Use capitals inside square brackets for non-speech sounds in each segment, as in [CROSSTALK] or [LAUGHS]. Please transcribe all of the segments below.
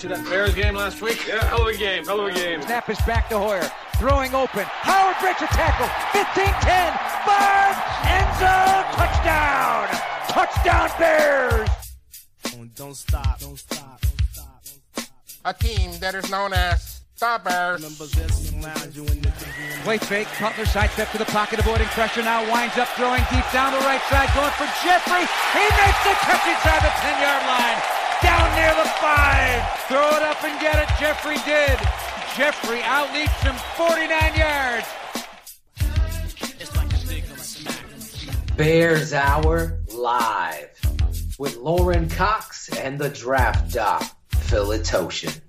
To that Bears game last week? Yeah, hell of a game, hell of a game. Snap is back to Hoyer. Throwing open. Howard breaks a tackle. 15-10. Five. End zone. Touchdown. Touchdown Bears. Don't stop. Don't stop. Don't stop, don't stop. A team that is known as the Bears. Play fake. Cutler sidestep to the pocket, avoiding pressure. Now winds up throwing deep down the right side, going for Jeffery. He makes the catch inside the 10-yard line. Down near the five. Throw it up and get it. Jeffery did. Jeffery outleaps him 49 yards. Bears Hour live with Lorin Cox and the draft doc, Philitoshin.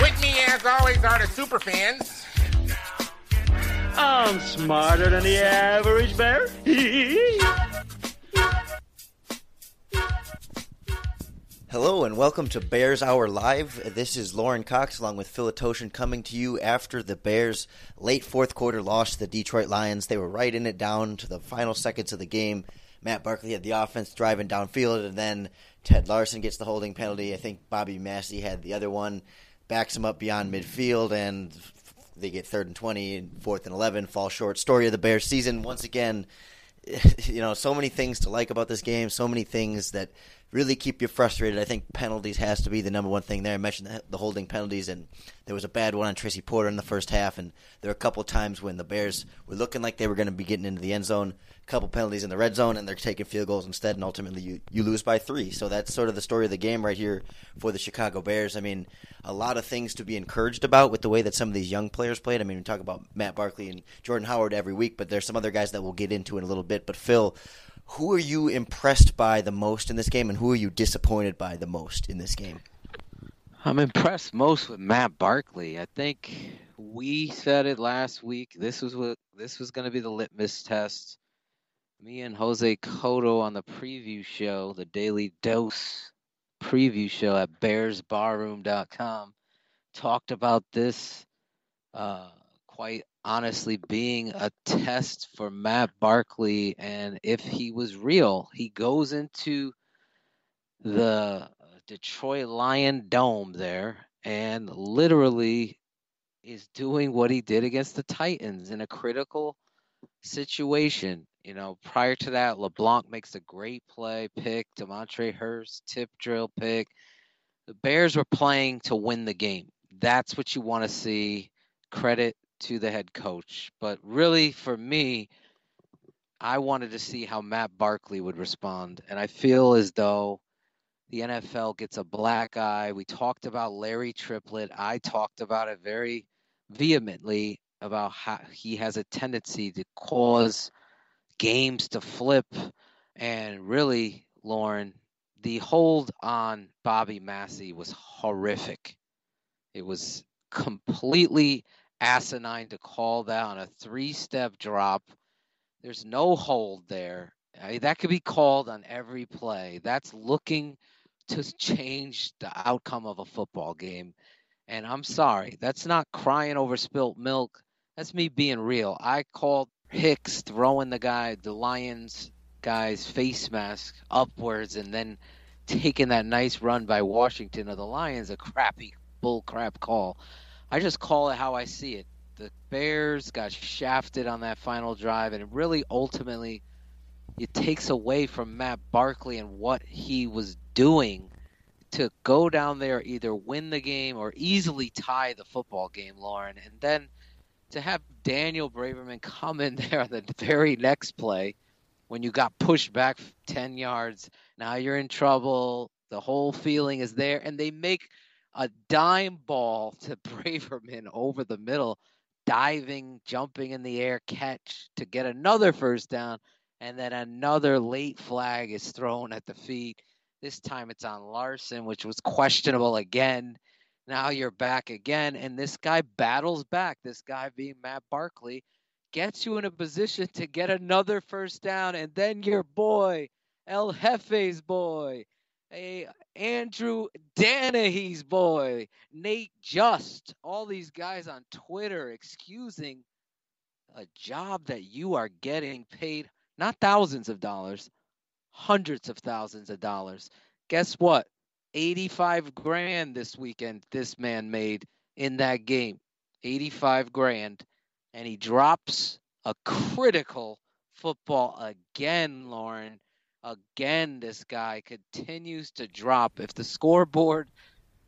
With me, as always, are the super fans. I'm smarter than the average bear. [LAUGHS] Hello and welcome to Bears Hour Live. This is Lorin Cox along with Philitoshin coming to you after the Bears' late fourth quarter loss to the Detroit Lions. They were right in it down to the final seconds of the game. Matt Barkley had the offense driving downfield, and then Ted Larsen gets the holding penalty. I think Bobby Massie had the other one, backs him up beyond midfield, and they get third and 20 and fourth and 11, fall short. Story of the Bears season. Once again, [LAUGHS] you know, so many things to like about this game, so many things that really keep you frustrated. I think penalties has to be the number one thing there. I mentioned the, holding penalties, and there was a bad one on Tracy Porter in the first half, and there were a couple times when the Bears were looking like they were going to be getting into the end zone. A couple penalties in the red zone, and they're taking field goals instead, and ultimately you, you lose by three. So that's sort of the story of the game right here for the Chicago Bears. I mean, a lot of things to be encouraged about with the way that some of these young players played. I mean, we talk about Matt Barkley and Jordan Howard every week, but there's some other guys that we'll get into in a little bit. But Phil, who are you impressed by the most in this game, and who are you disappointed by the most in this game? I'm impressed most with Matt Barkley. I think we said it last week. This was what this was going to be the litmus test. Me and Jose Cotto on the preview show, the Daily Dose preview show at BearsBarroom.com, talked about this uh, quite honestly being a test for Matt Barkley and if he was real. He goes into the Detroit Lion Dome there and literally is doing what he did against the Titans in a critical situation. You know, prior to that, LeBlanc makes a great play pick, Demontre Hurst tip drill pick. The Bears were playing to win the game. That's what you want to see. Credit to the head coach. But really, for me, I wanted to see how Matt Barkley would respond. And I feel as though the NFL gets a black eye. We talked about Larry Triplett. I talked about it very vehemently about how he has a tendency to cause games to flip. And really, Lorin, the hold on Bobby Massie was horrific. It was completely asinine to call that on a three step drop. There's no hold there. I mean, that could be called on every play. That's looking to change the outcome of a football game. And I'm sorry, that's not crying over spilt milk. That's me being real. I called Hicks throwing the guy, the Lions guy's face mask upwards and then taking that nice run by Washington of the Lions a crappy bull crap call. I just call it how I see it. The Bears got shafted on that final drive, and it really ultimately it takes away from Matt Barkley and what he was doing to go down there, either win the game or easily tie the football game, Lorin. And then to have Daniel Braverman come in [LAUGHS] there on the very next play when you got pushed back 10 yards, now you're in trouble. The whole feeling is there, and they make a dime ball [LAUGHS] to Braverman over the middle, diving, jumping in the air, catch to get another first down, and then another late flag is thrown at the feet. This time it's on Larsen, which was questionable again. Now you're back again, and this guy battles back. This guy being Matt Barkley gets you in a position to get another first down, and then your boy, El Jefe's boy, a Andrew Danahy's boy, Nate Just, all these guys on Twitter excusing a job that you are getting paid not thousands of dollars, hundreds of thousands of dollars. Guess what? 85 grand this weekend this man made in that game. 85 grand and he drops a critical football again, Lorin. Again, this guy continues to drop. If the scoreboard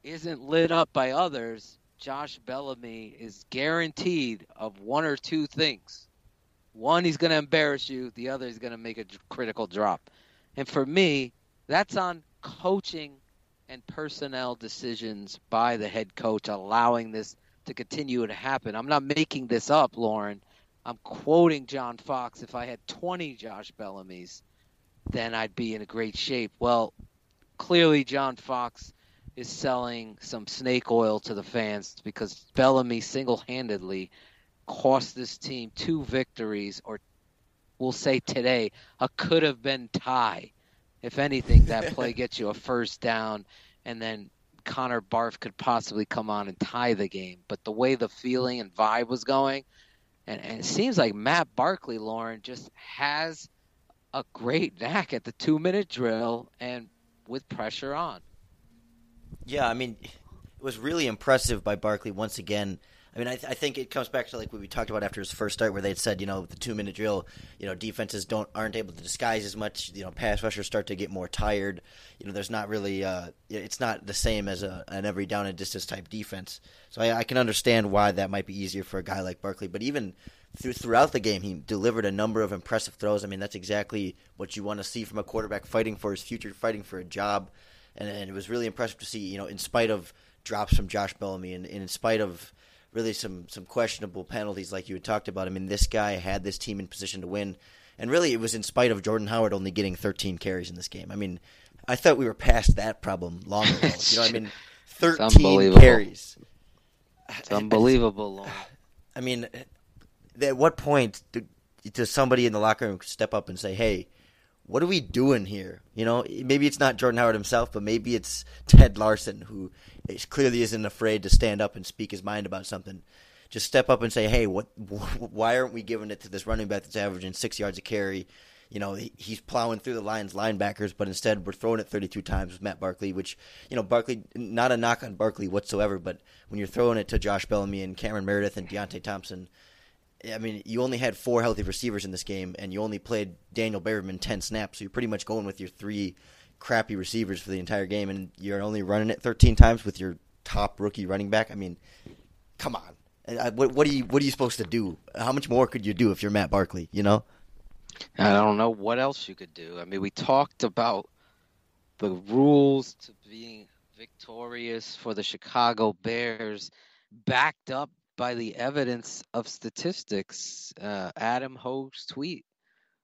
isn't lit up by others, Josh Bellamy is guaranteed of one or two things. One, he's going to embarrass you. The other, he's going to make a critical drop. And for me, that's on coaching and personnel decisions by the head coach, allowing this to continue to happen. I'm not making this up, Lorin. I'm quoting John Fox. If I had 20 Josh Bellamy's, then I'd be in a great shape. Well, clearly, John Fox is selling some snake oil to the fans because Bellamy single handedly cost this team two victories, or we'll say today, a could have been tie. If anything, that play [LAUGHS] gets you a first down, and then Connor Barth could possibly come on and tie the game. But the way the feeling and vibe was going, and, and it seems like Matt Barkley, Lorin, just has a great knack at the two minute drill and with pressure on. Yeah, I mean, it was really impressive by Barkley once again. I mean, I, th- I think it comes back to like what we talked about after his first start, where they had said, you know, the two minute drill, you know, defenses don't aren't able to disguise as much. You know, pass rushers start to get more tired. You know, there's not really, uh, it's not the same as a, an every down and distance type defense. So I, I can understand why that might be easier for a guy like Barkley. But even through, throughout the game, he delivered a number of impressive throws. I mean, that's exactly what you want to see from a quarterback fighting for his future, fighting for a job. And, and it was really impressive to see, you know, in spite of drops from Josh Bellamy and, and in spite of really some some questionable penalties like you had talked about. I mean, this guy had this team in position to win, and really it was in spite of Jordan Howard only getting 13 carries in this game. I mean, I thought we were past that problem long ago. you know, what I mean, [LAUGHS] 13 carries. It's unbelievable. Lorin. I mean, at what point do, does somebody in the locker room step up and say, "Hey"? what are we doing here? You know, maybe it's not Jordan Howard himself, but maybe it's Ted Larsen who clearly isn't afraid to stand up and speak his mind about something. Just step up and say, "Hey, what? [LAUGHS] Why aren't we giving it to this running back that's averaging six yards a carry? You know, he's plowing through the Lions linebackers, but instead we're throwing it 32 times with Matt Barkley, which you know, Barkley, not a knock on Barkley whatsoever, but when you're throwing it to Josh Bellamy and Cameron Meredith and Deonte Thompson." I mean, you only had four healthy receivers in this game, and you only played Daniel Braverman ten snaps, so you're pretty much going with your three crappy receivers for the entire game, and you're only running it 13 times with your top rookie running back. I mean, come on. Uh, uh, what, what are you What are you supposed to do? How much more could you do if you're Matt Barkley? You know. I don't know what else you could do. I mean, we talked about the rules to being victorious for the Chicago Bears, backed up by the evidence of statistics. Uh, Adam Hoge's tweet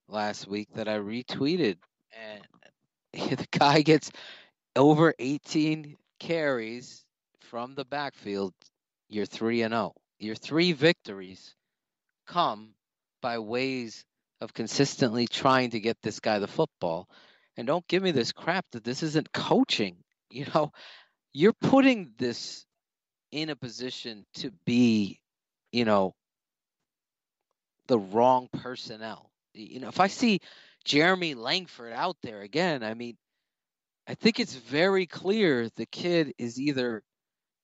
last week that I retweeted, and [LAUGHS] the guy gets over 18 carries from the backfield. You're three and zero. Your three victories come by ways of consistently trying to get this guy the football. And don't give me this crap that this isn't coaching. You know, you're putting this in a position to be, you know, the wrong personnel. You know, if I see Jeremy Langford out there again, I mean, I think it's very clear the kid is either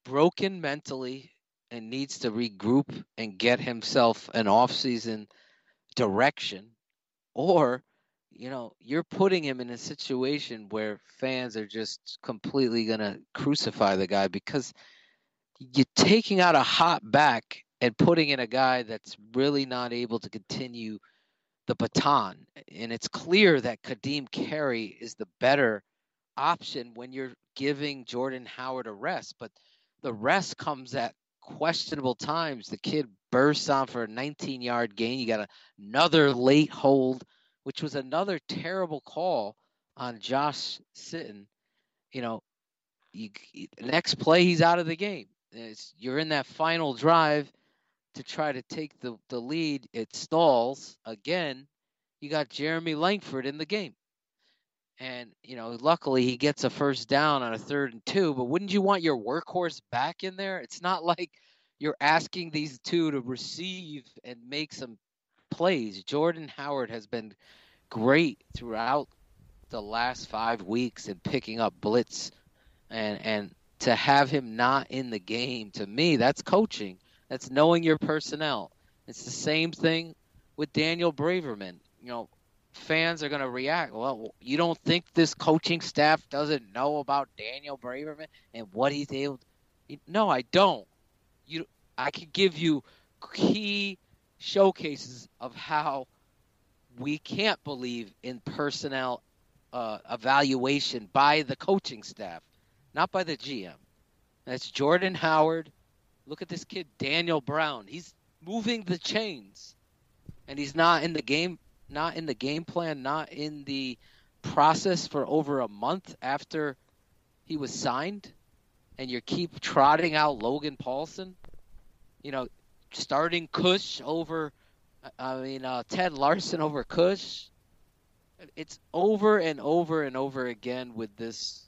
broken mentally and needs to regroup and get himself an off-season direction or you know you're putting him in a situation where fans are just completely going to crucify the guy because you're taking out a hot back and putting in a guy that's really not able to continue the baton. And it's clear that Ka'Deem Carey is the better option when you're giving Jordan Howard a rest. But the rest comes at questionable times. The kid bursts on for a 19 yard gain. You got another late hold, which was another terrible call on Josh Sitton. You know, you, next play, he's out of the game. It's, you're in that final drive to try to take the, the lead. It stalls again. You got Jeremy Langford in the game. And, you know, luckily he gets a first down on a third and two, but wouldn't you want your workhorse back in there? It's not [LAUGHS] like you're asking these two to receive and make some plays. Jordan Howard has been great throughout the last five weeks in picking up blitz and and to have him not in the game to me that's coaching. That's knowing your personnel. It's the same thing with Daniel Braverman. You know, fans are going to react. Well, you don't think this coaching staff doesn't know about Daniel Braverman and what he's able? To... No, I don't. You, I could give you key showcases of how we can't believe in personnel uh, evaluation by the coaching staff, not by the GM. That's Jordan Howard. Look at this kid, Daniel Brown. He's moving the chains, and he's not in the game, not in the game plan, not in the process for over a month after he was signed. And you keep trotting out Logan Paulson. You know, starting Kush over, I mean, uh, Ted Larsen over Kush. It's over and over and over again with this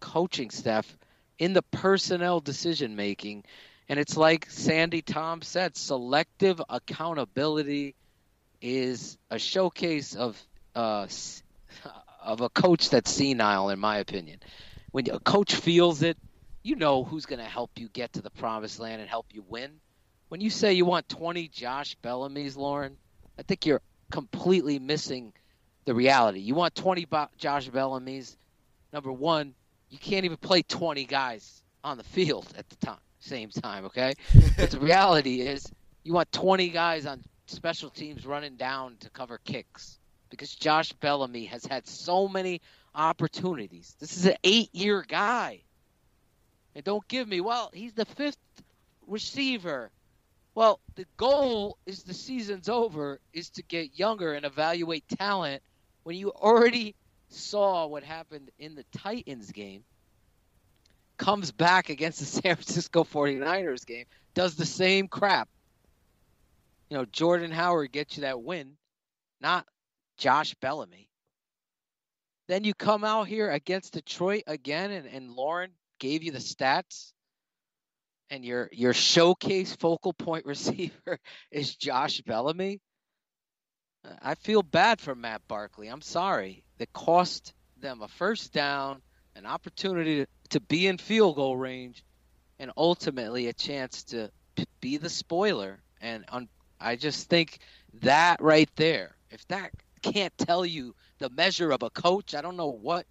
coaching staff in the personnel decision making. And it's like Sandy Tom said selective accountability is a showcase of uh, of a coach that's senile, in my opinion. When a coach feels it, you know who's going to help you get to the promised land and help you win when you say you want 20 Josh Bellamy's, Lorin, I think you're completely missing the reality. You want 20 Josh Bellamy's. Number one, you can't even play 20 guys on the field at the time, same time. Okay, [LAUGHS] but the reality is you want 20 guys on special teams running down to cover kicks because Josh Bellamy has had so many opportunities. This is an eight-year guy, and don't give me well. He's the fifth receiver well, the goal is the season's over is to get younger and evaluate talent when you already saw what happened in the Titans game. Comes back against the [LAUGHS] San Francisco 49ers game, does the same crap. You know, Jordan Howard gets you that win, not Josh Bellamy. Then you come out here against Detroit again, and, and Lorin gave you the stats and your your showcase focal point [LAUGHS] receiver is Josh Bellamy, I feel bad for Matt Barkley. I'm sorry. That cost them a first down, an opportunity to, be in field goal range, and ultimately a chance to be the spoiler. And on, I just think that right there, if that can't tell you the measure of a coach, I don't know what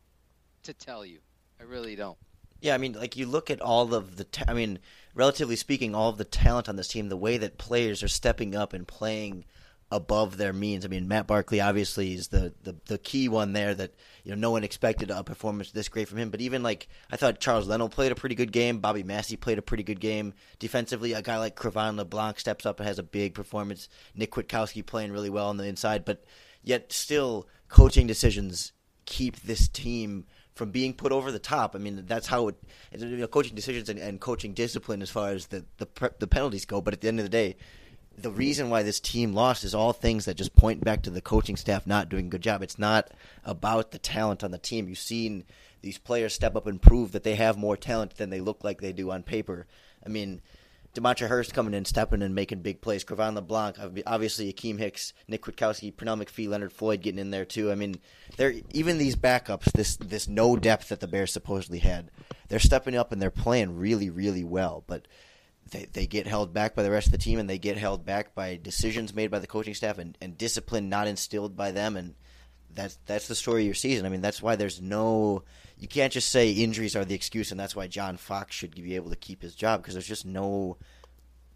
to tell you. I really don't. Yeah, I mean, like you look at all of the. I mean, relatively speaking, all of the talent on this team, the way that players are stepping up and playing above their means. I mean, Matt Barkley obviously is the, the, the key one there that you know no one expected a performance this great from him. But even like I thought Charles Leno played a pretty good game. Bobby Massie played a pretty good game defensively. A guy like Cre'Von LeBlanc steps up and has a big performance. Nick Kwiatkowski playing really well on the inside, but yet still coaching decisions keep this team from being put over the top. I mean, that's how it, you know, coaching decisions and, and, coaching discipline as far as the, the the penalties go. But at the end of the day, the reason why this team lost is all things that just point back to the coaching staff not doing a good job. It's not about the talent on the team. You've seen these players step up and prove that they have more talent than they look like they do on paper. I mean, Demontre Hurst coming in, stepping and making big plays. Cre'Von LeBlanc, obviously Akiem Hicks, Nick Kwiatkowski, Pernell McPhee, Leonard Floyd getting in there too. I mean, they're even these backups, this this no depth that the Bears supposedly had. They're stepping up and they're playing really, really well. But they they get held back by the rest of the team, and they get held back by decisions made by the coaching staff and, and discipline not instilled by them. And that's that's the story of your season. I mean, that's why there's no you can't just say injuries are the excuse, and that's why John Fox should be able to keep his job because there's just no,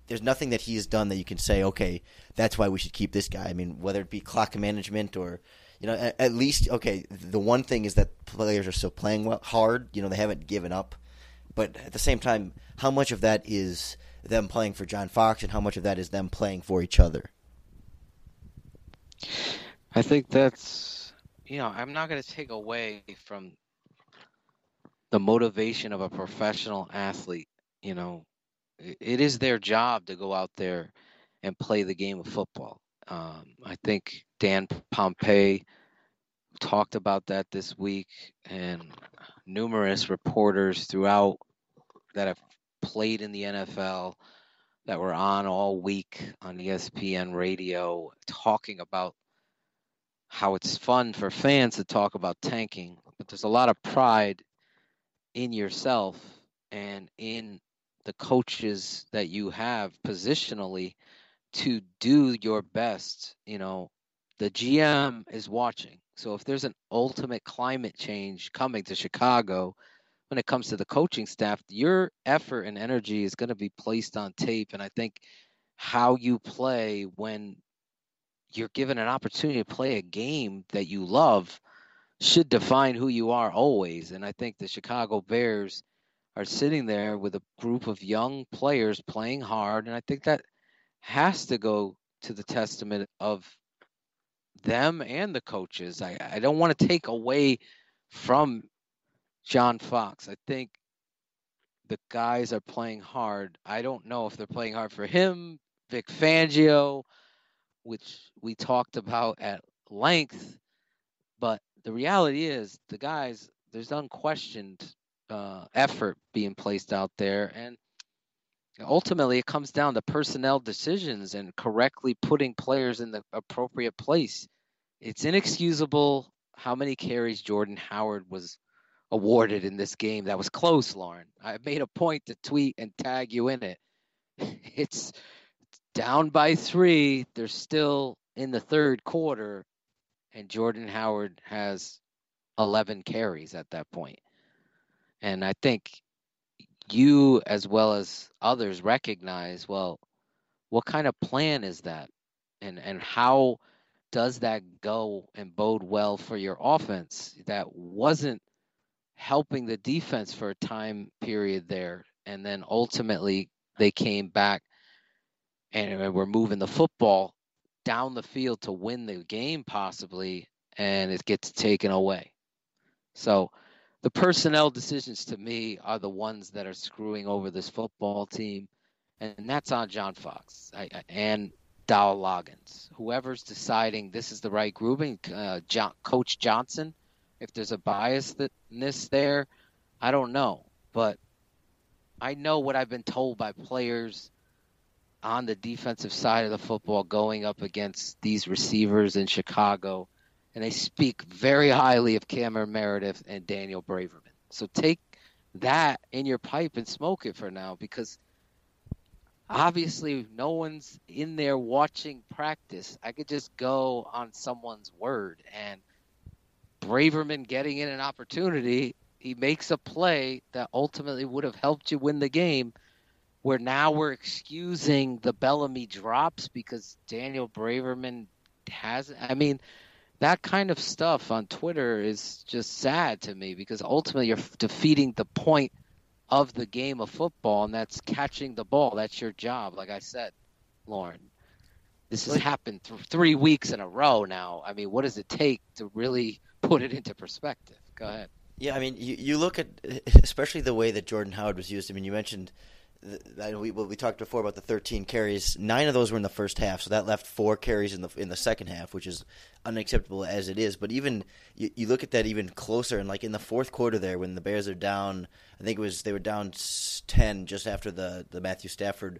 there's nothing that he's done that you can say, okay, that's why we should keep this guy. I mean, whether it be clock management or, you know, at, at least okay, the one thing is that players are still playing well, hard. You know, they haven't given up, but at the same time, how much of that is them playing for John Fox, and how much of that is them playing for each other? I think that's you know, I'm not going to take away from the motivation of a professional athlete. You know, it is their job to go out there and play the game of football. Um, I think Dan Pompei talked about that this week, and numerous reporters throughout that have played in the NFL that were on all week on ESPN radio talking about how it's fun for fans to talk about tanking, but there's a lot of pride in yourself and in the coaches that you have positionally to do your best. You know, the GM is watching. So if there's an ultimate climate change coming to Chicago when it comes to the coaching staff, your effort and energy is going to be placed on tape. And I think how you play when you're given an opportunity to play a game that you love should define who you are always. And I think the Chicago Bears are sitting there with a group of young players playing hard. And I think that has to go to the testament of them and the coaches. I, I don't want to take away from John Fox. I think the guys are playing hard. I don't know if they're playing hard for him, Vic Fangio, which we talked about at length. But the reality is, the guys, there's unquestioned uh, effort being placed out there. And ultimately, it comes down to personnel decisions and correctly putting players in the appropriate place. It's inexcusable how many carries Jordan Howard was awarded in this game. That was close, Lorin. I made a point to tweet and tag you in it. [LAUGHS] It's down by three. They're still in the third quarter, and Jordan Howard has 11 carries at that point. And I think you, as well as others, recognize well, what kind of plan is that? And, and how does that go and bode well for your offense that wasn't helping the defense for a time period there? And then ultimately they came back and we're moving the football down the field to win the game possibly and it gets taken away so the personnel decisions to me are the ones that are screwing over this football team and that's on john fox and Dow Loggains. Whoever's deciding this is the right grouping, uh, John, Coach Johnson, if there's a biasness there, I don't know. But I know what I've been told by players on the defensive side of the football going up against these receivers in Chicago, and they speak very highly of Cameron Meredith and Daniel Braverman. So take that in your pipe and smoke it for now because obviously no one's in there watching practice. I could just go on someone's word and Braverman getting in an opportunity, he makes a play that ultimately would have helped you win the game where now we're excusing the Bellamy drops because Daniel Braverman has. I mean, that kind of stuff on Twitter is just sad to me because ultimately you're defeating the point of the game of football, and that's catching the ball. That's your job, like I said, Lorin. This has happened th- three weeks in a row now. I mean, what does it take to really put it into perspective? Go ahead. Yeah, I mean, you, you look at especially the way that Jordan Howard was used. I mean, you mentioned we we talked before about the 13 carries. Nine of those were in the first half, so that left four carries in the in the second half, which is unacceptable as it is. But even you, you look at that even closer, and like in the fourth quarter there, when the Bears are down, I think it was they were down 10 just after the the Matthew Stafford,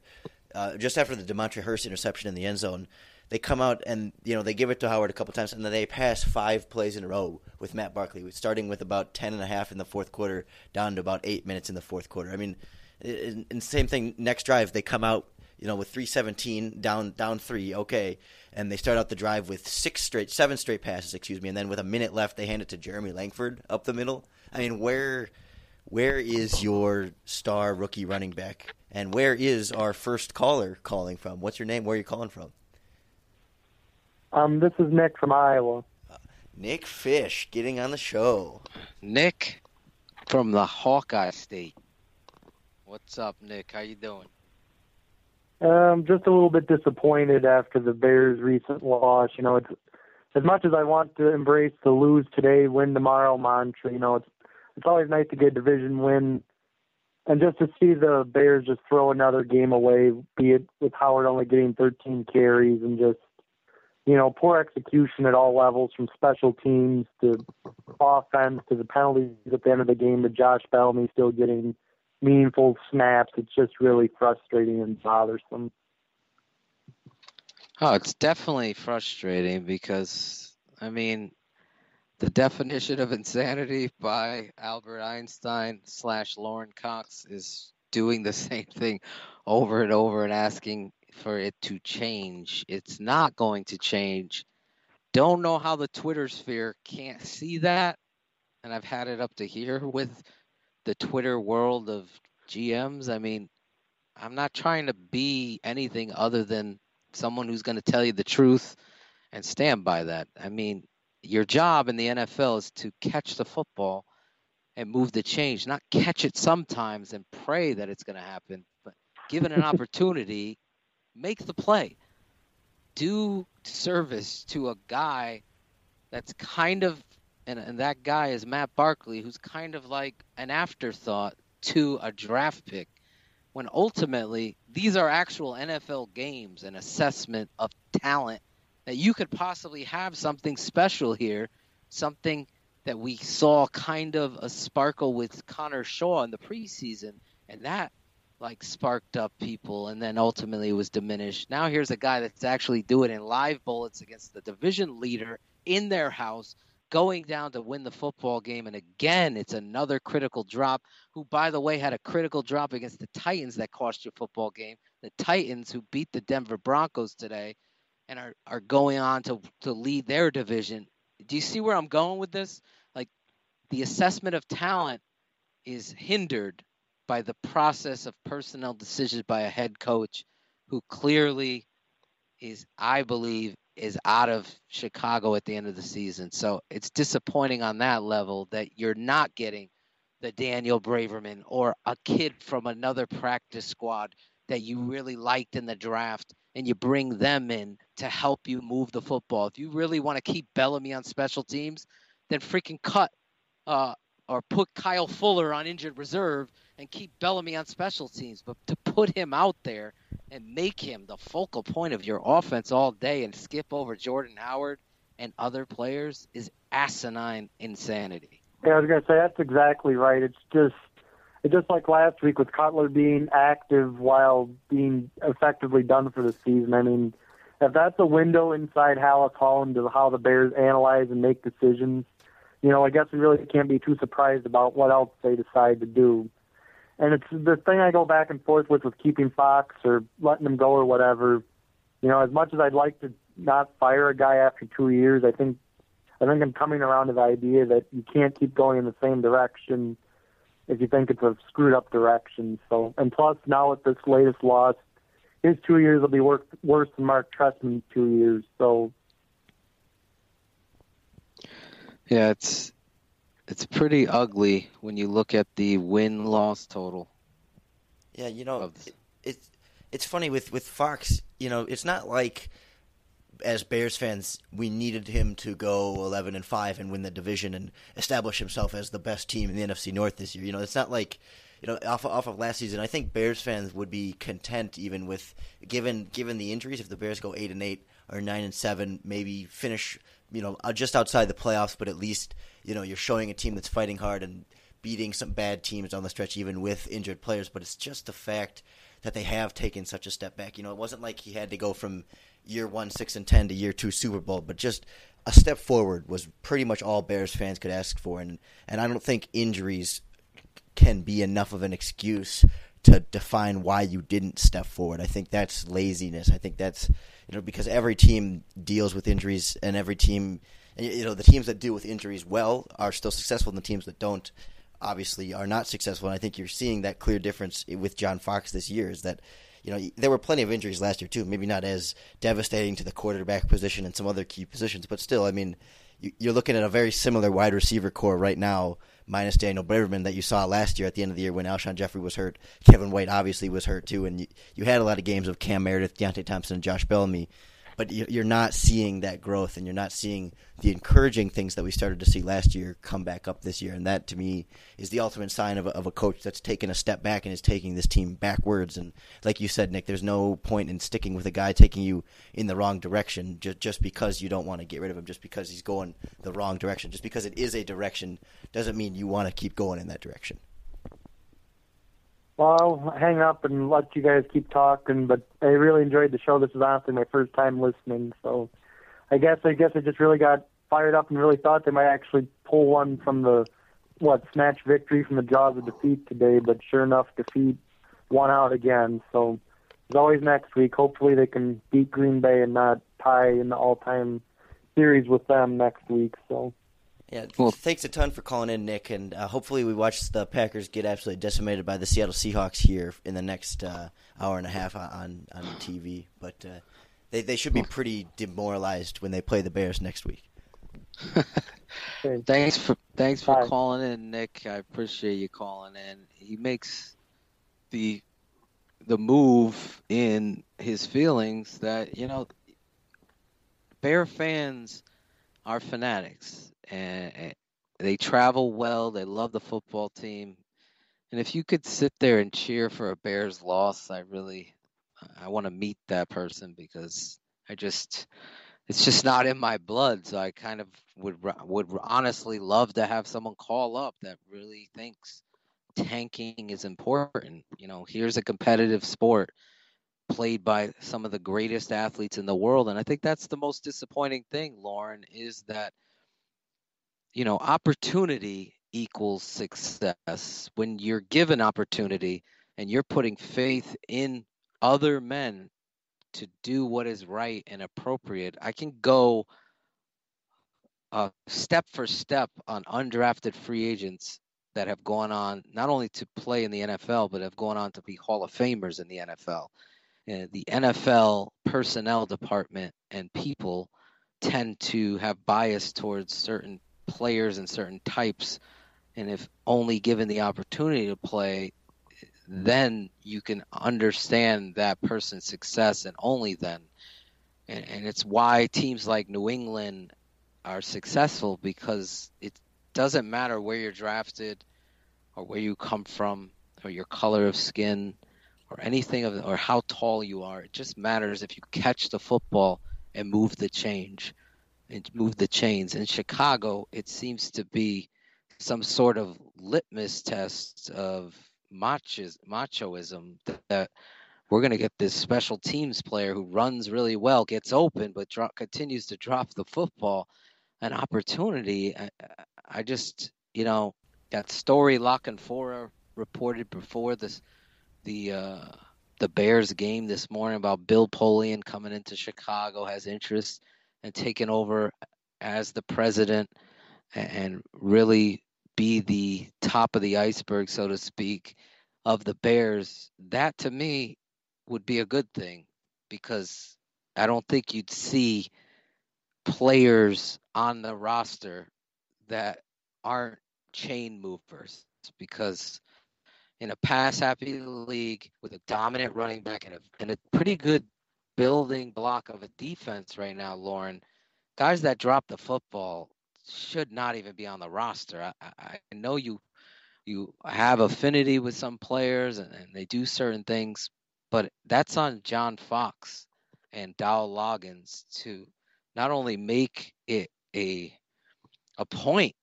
uh, just after the Demontre Hurst interception in the end zone. They come out and you know they give it to Howard a couple times, and then they pass five plays in a row with Matt Barkley, starting with about 10 and a half in the fourth quarter, down to about eight minutes in the fourth quarter. I mean and, same thing next drive they come out you know with 317 down down 3 okay. And they start out the drive with six straight seven straight passes excuse me and then with a minute left they hand it to Jeremy Langford up the middle. I mean where where is your star rookie running back? And where is our first caller calling from? What's your name? Where are you calling from um this is Nick from Iowa uh, Nick Fish getting on the show Nick from the Hawkeye State What's up, Nick? How you doing? Um, just a little bit disappointed after the Bears' recent loss. You know, it's as much as I want to embrace the lose today, win tomorrow mantra. You know, it's it's always nice to get a division win, and just to see the Bears just throw another game away, be it with Howard only getting 13 carries and just you know poor execution at all levels, from special teams to offense to the penalties at the end of the game to Josh Bellamy still getting meaningful snaps. It's just really frustrating and bothersome. Oh, it's definitely frustrating because I mean, The definition of insanity by Albert Einstein slash Lorin Cox is doing the [LAUGHS] same thing over and over and asking for it to change. It's not going to change. Don't know how the Twitter sphere can't see that. And I've had it up to here with the Twitter world of GMs. I mean, I'm not trying to be anything other than someone who's going to tell you the truth and stand by that. I mean, your job in the NFL is to catch the football and move the change, not catch it sometimes and pray that it's going to happen, but given an [LAUGHS] opportunity, make the play. Do service to a guy that's kind of, and, and that guy is Matt Barkley, who's kind of like an afterthought to a draft pick. When ultimately, these are actual NFL games, an assessment of talent that you could possibly have something special here, something that we saw kind of a sparkle with Connor Shaw in the preseason, and that like sparked up people, and then ultimately was diminished. Now here's a guy that's actually doing in live bullets against the division leader in their house, going down to win the football game, and again it's another critical drop. Who, by the way, had a critical drop against the Titans that cost you football game. The Titans who beat the Denver Broncos today and are, are going on to, to lead their division. Do you see where I'm going with this? Like the assessment of talent is hindered by the process of personnel decisions by a head coach who clearly is, I believe, is out of Chicago at the end of the season. So it's disappointing on that level that you're not getting the Daniel Braverman or a kid from another practice squad that you really liked in the draft and you bring them in to help you move the football. If you really want to keep Bellamy on special teams, then freaking cut uh, or put Kyle Fuller on injured reserve and keep Bellamy on special teams. But to put him out there and make him the focal point of your offense all day and skip over Jordan Howard and other players is asinine insanity. Yeah, I was gonna say that's exactly right. It's just it's just like last week with Cutler being active while being effectively done for the season. I mean, if that's a window inside Halas Hall into how the Bears analyze and make decisions, you know, I guess we really can't be too surprised about what else they decide to do. And it's the thing I go back and forth with with keeping Fox or letting him go or whatever. You know, as much as I'd like to not fire a guy after two years, I think I think I'm coming around to the idea that you can't keep going in the same direction if you think it's a screwed up direction. So, and plus now with this latest loss, his two years will be worse, worse than Marc Trestman's two years. So, yeah, it's it's pretty ugly when you look at the win loss total. Yeah, you know, it, it's it's funny with with Fox. You know, it's not like as Bears fans, we needed him to go 11 and 5 and win the division and establish himself as the best team in the NFC North this year. You know, it's not like you know off off of last season. I think Bears fans would be content even with given given the injuries if the Bears go 8 and 8 or 9 and 7, maybe finish, you know, uh, just outside the playoffs, but at least, you know, you're showing a team that's fighting hard and beating some bad teams on the stretch even with injured players, but it's just the fact that they have taken such a step back. You know, it wasn't like he had to go from year one six and ten to year two Super Bowl, but just a step forward was pretty much all Bears fans could ask for, and and I don't think injuries can be enough of an excuse to define why you didn't step forward. I think that's laziness. I think that's you know because every team deals with injuries, and every team you know the teams that deal with injuries well are still successful, and the teams that don't obviously are not successful. And I think you're seeing that clear difference with John Fox this year. Is that you know, there were plenty of injuries last year too. Maybe not as devastating to the quarterback position and some other key positions, but still, I mean, you're looking at a very similar wide receiver core right now, minus Daniel Braverman that you saw last year at the end of the year when Alshon Jeffery was hurt. Kevin White obviously was hurt too, and you, you had a lot of games of Cam Meredith, Deonte Thompson, and Josh Bellamy but you're not seeing that growth and you're not seeing the encouraging things that we started to see last year come back up this year. And that, to me, is the ultimate sign of a, of a coach that's taken a step back and is taking this team backwards. And like you said, Nick, there's no point in sticking with a guy taking you in the wrong direction just, just because you don't want to get rid of him, just because he's going the wrong direction. Just because it is a direction doesn't mean you want to keep going in that direction. Well, I'll hang up and let you guys keep talking, but I really enjoyed the show. This is honestly my first time listening, so I guess I guess I just really got fired up and really thought they might actually pull one from the what snatch victory from the jaws of defeat today. But sure enough, defeat won out again. So as always, next week, hopefully they can beat Green Bay and not tie in the all-time series with them next week. So. Yeah, well, thanks a ton for calling in, Nick, and uh, hopefully we watch the Packers get absolutely decimated by the Seattle Seahawks here in the next uh, hour and a half on on TV. But uh, they they should be pretty demoralized when they play the Bears next week. [LAUGHS] thanks for thanks for Bye. calling in, Nick. I appreciate you calling in. He makes the the move in his feelings that you know Bear fans are fanatics and they travel well. They love the football team, and if you could sit there and cheer for a Bears loss, I really, I want to meet that person because I just, it's just not in my blood. So I kind of would would honestly love to have someone call up that really thinks tanking is important. You know, here's a competitive sport played by some of the greatest athletes in the world and i think that's the most disappointing thing lorin is that you know, opportunity equals success. When you're given opportunity and you're putting faith in other men to do what is right and appropriate, I can go uh, step for step on undrafted free agents that have gone on not only to play in the NFL, but have gone on to be Hall of Famers in the NFL. And the NFL personnel department and people tend to have bias towards certain players and certain types, and if only given the opportunity to play, then you can understand that person's success, and only then. And, and it's why teams like New England are successful because it doesn't matter where you're drafted or where you come from or your color of skin or anything of or how tall you are. It just matters if you catch the football and move the change and move the chains. In Chicago, it seems to be some sort of litmus test of machis, machoism that we're going to get this special teams player who runs really well, gets open, but drop, continues to drop the football. An opportunity. I, I just, you know, that story La Canfora reported before this, the uh, the Bears game this morning about Bill Polian coming into Chicago has interest and taken over as the president and really be the top of the iceberg, so to speak, of the Bears, that to me would be a good thing because I don't think you'd see players on the roster that aren't chain movers because in a pass happy league with a dominant running back and a, and a pretty good building block of a defense right now, Lorin. Guys that drop the football should not even be on the roster. I, I know you you have affinity with some players and, and, they do certain things, but that's on John Fox and Dowell Loggains to not only make it a a point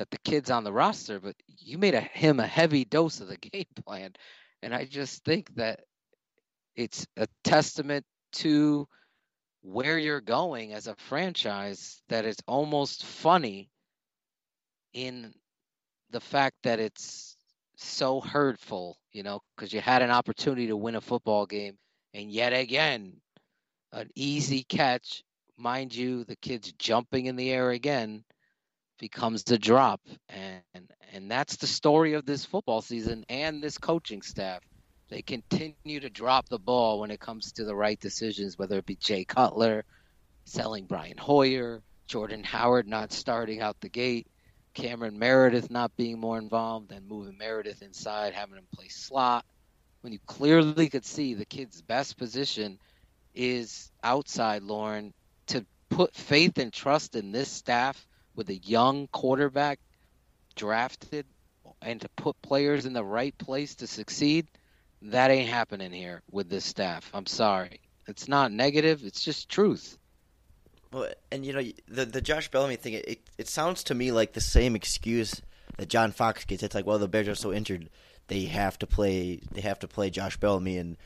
that the kid's on the roster, but you made a, him a heavy dose of the [LAUGHS] game plan. And I just think that it's a testament to where you're going as a franchise that it's almost funny in the fact that it's so hurtful, you know, because you had an opportunity to win a football game, and yet again, an easy catch, mind you, the kid's jumping in the air again, becomes the drop, and and that's the story of this football season and this coaching staff. They continue to drop the ball when it comes to the right decisions, whether it be Jay Cutler, selling Brian Hoyer, Jordan Howard not starting out the gate, Cameron Meredith not being more involved, and moving Meredith inside, having him play slot. When you clearly could see the kid's best position is outside, Lorin, to put faith and trust in this staff with a young quarterback drafted and to put players in the right place to succeed – that ain't happening here with this staff. I'm sorry. It's not negative. It's just truth. Well, and you know the the Josh Bellamy thing. It it sounds to me like the same excuse that John Fox gets. It's like, well, the Bears are so injured, they have to play. They have to play Josh Bellamy, and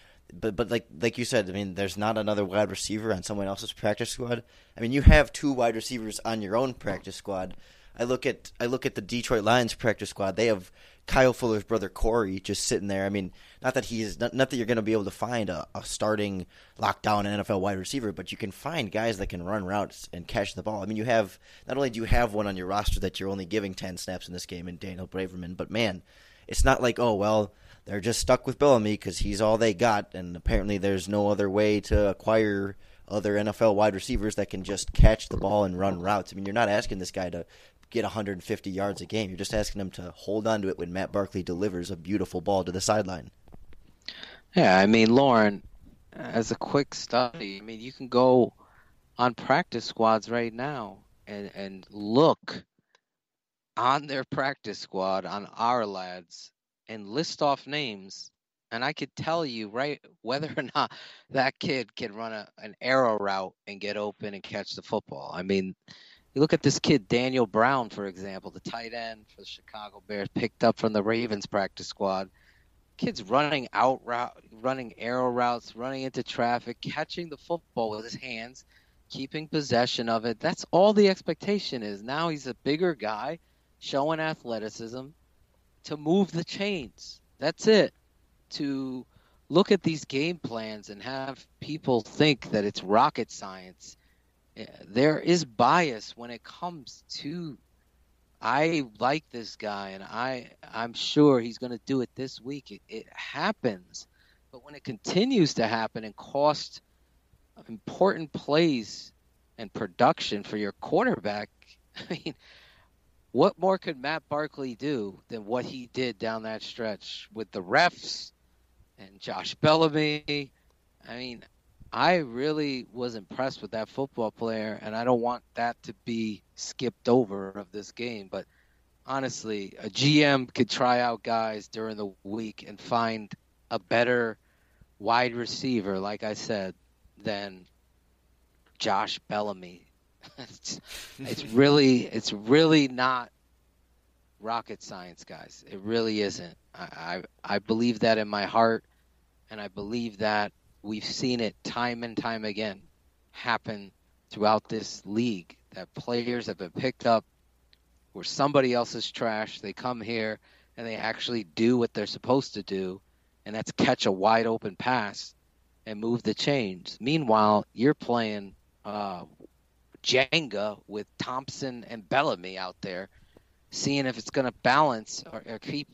but but like like you said, I mean, there's not another wide receiver on someone else's practice squad. I mean, you have two wide receivers on your own practice squad. I look at I look at the Detroit Lions practice squad. They have Kyle Fuller's brother Corey just sitting there. I mean, not that he is not, not that you're going to be able to find a, a starting lockdown NFL wide receiver, but you can find guys that can run routes and catch the ball. I mean, you have not only do you have one on your roster that you're only giving ten snaps in this game in Daniel Braverman, but man, it's not like oh well they're just stuck with Bellamy because he's all they got, and apparently there's no other way to acquire other NFL wide receivers that can just catch the ball and run routes. I mean, you're not asking this guy to get 150 yards a game. You're just asking him to hold on to it when Matt Barkley delivers a beautiful ball to the sideline. Yeah, I mean, Lorin, as a quick study, I mean, you can go on practice squads right now and and look on their practice squad on our lads and list off names and I could tell you right whether or not that kid can run a, an arrow route and get open and catch the football. I mean, you look at this kid Daniel Brown, for example, the tight end for the Chicago Bears, picked up from the Ravens practice squad. Kid's running out route, running arrow routes, running into traffic, catching the football with his hands, keeping possession of it. That's all the expectation is. Now he's a bigger guy, showing athleticism to move the chains. That's it. To look at these game plans and have people think that it's rocket science. Eh, there is bias when it comes to I like this guy and I I'm sure he's going to do it this week. It, it happens. But when it continues to happen and cost important plays and production for your quarterback, [LAUGHS] I mean, what more could Matt Barkley do than what he did down that stretch with the refs and Josh Bellamy? I mean, I really was impressed with that football player, and I don't want that to be skipped over of this game. But honestly, a GM could try out guys during the week and find a better wide receiver, like I said, than Josh Bellamy it's, it's really it's really not rocket science, guys. It really isn't. I, I I believe that in my heart, and I believe that we've seen it time and time again happen throughout this league. That players have been picked up where somebody else's trash. They come here and they actually do what they're supposed to do, and that's catch a wide open pass and move the chains. Meanwhile, you're playing uh, Jenga with Thompson and Bellamy out there, seeing if it's going to balance or, or keep.